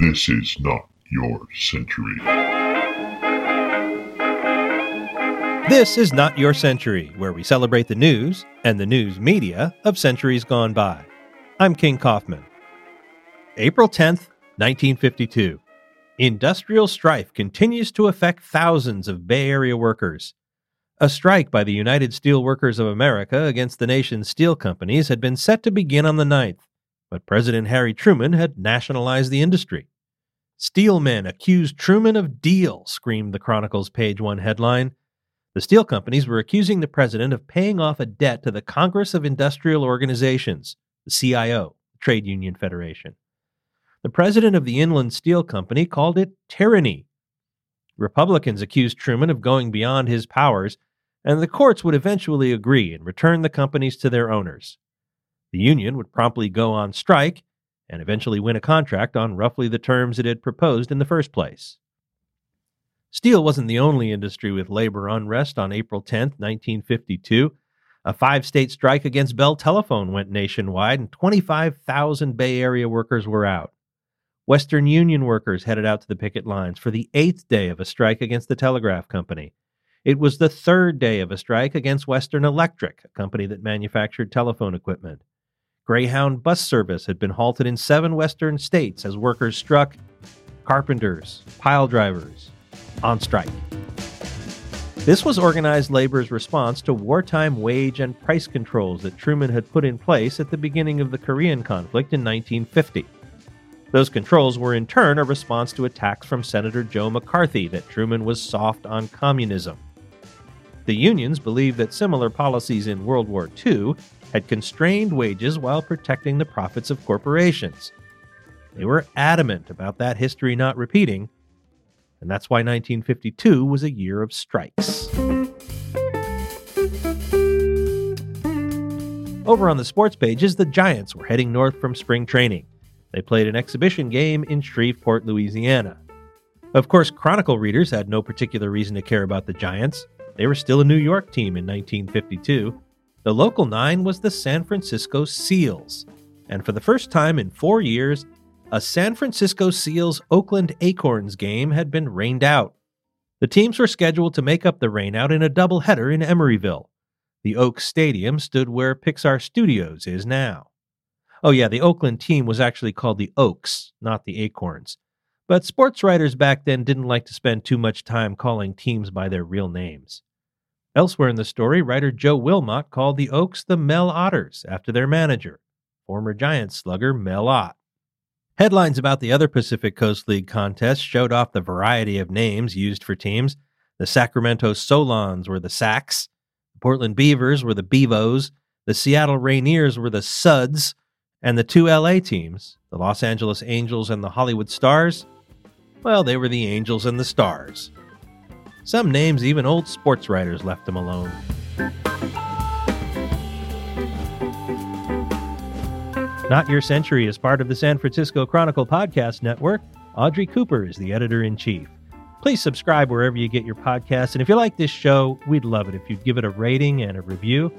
This is not your century. This is Not Your Century, where we celebrate the news and the news media of centuries gone by. I'm King Kaufman. April 10th, 1952. Industrial strife continues to affect thousands of Bay Area workers. A strike by the United Steelworkers of America against the nation's steel companies had been set to begin on the 9th, but President Harry Truman had nationalized the industry. Steelmen accused Truman of deal, screamed the Chronicle's page one headline. The steel companies were accusing the president of paying off a debt to the Congress of Industrial Organizations, the CIO, Trade Union Federation. The president of the Inland Steel Company called it tyranny. Republicans accused Truman of going beyond his powers, and the courts would eventually agree and return the companies to their owners. The union would promptly go on strike and eventually win a contract on roughly the terms it had proposed in the first place. Steel wasn't the only industry with labor unrest on April 10, 1952. A five state strike against Bell Telephone went nationwide, and 25,000 Bay Area workers were out. Western Union workers headed out to the picket lines for the eighth day of a strike against the telegraph company. It was the third day of a strike against Western Electric, a company that manufactured telephone equipment. Greyhound bus service had been halted in seven western states as workers struck carpenters, pile drivers, on strike. This was organized labor's response to wartime wage and price controls that Truman had put in place at the beginning of the Korean conflict in 1950. Those controls were in turn a response to attacks from Senator Joe McCarthy that Truman was soft on communism. The unions believed that similar policies in World War II had constrained wages while protecting the profits of corporations. They were adamant about that history not repeating, and that's why 1952 was a year of strikes. Over on the sports pages, the Giants were heading north from spring training. They played an exhibition game in Shreveport, Louisiana. Of course, Chronicle readers had no particular reason to care about the Giants. They were still a New York team in 1952. The local nine was the San Francisco Seals. And for the first time in four years, a San Francisco Seals Oakland Acorns game had been rained out. The teams were scheduled to make up the rainout in a doubleheader in Emeryville. The Oaks Stadium stood where Pixar Studios is now. Oh, yeah, the Oakland team was actually called the Oaks, not the Acorns. But sports writers back then didn't like to spend too much time calling teams by their real names. Elsewhere in the story, writer Joe Wilmot called the Oaks the Mel Otters after their manager, former Giants slugger Mel Ott. Headlines about the other Pacific Coast League contests showed off the variety of names used for teams. The Sacramento Solons were the Sacks, the Portland Beavers were the Bevos, the Seattle Rainiers were the Suds, and the two LA teams, the Los Angeles Angels and the Hollywood Stars, well, they were the angels and the stars. Some names, even old sports writers, left them alone. Not Your Century is part of the San Francisco Chronicle Podcast Network. Audrey Cooper is the editor in chief. Please subscribe wherever you get your podcasts. And if you like this show, we'd love it if you'd give it a rating and a review.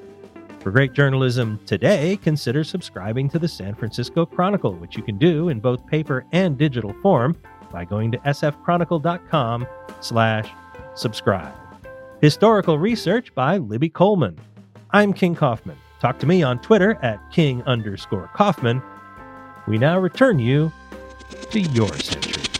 For great journalism today, consider subscribing to the San Francisco Chronicle, which you can do in both paper and digital form by going to sfchronicle.com slash subscribe. Historical research by Libby Coleman. I'm King Kaufman. Talk to me on Twitter at king underscore Kaufman. We now return you to your century.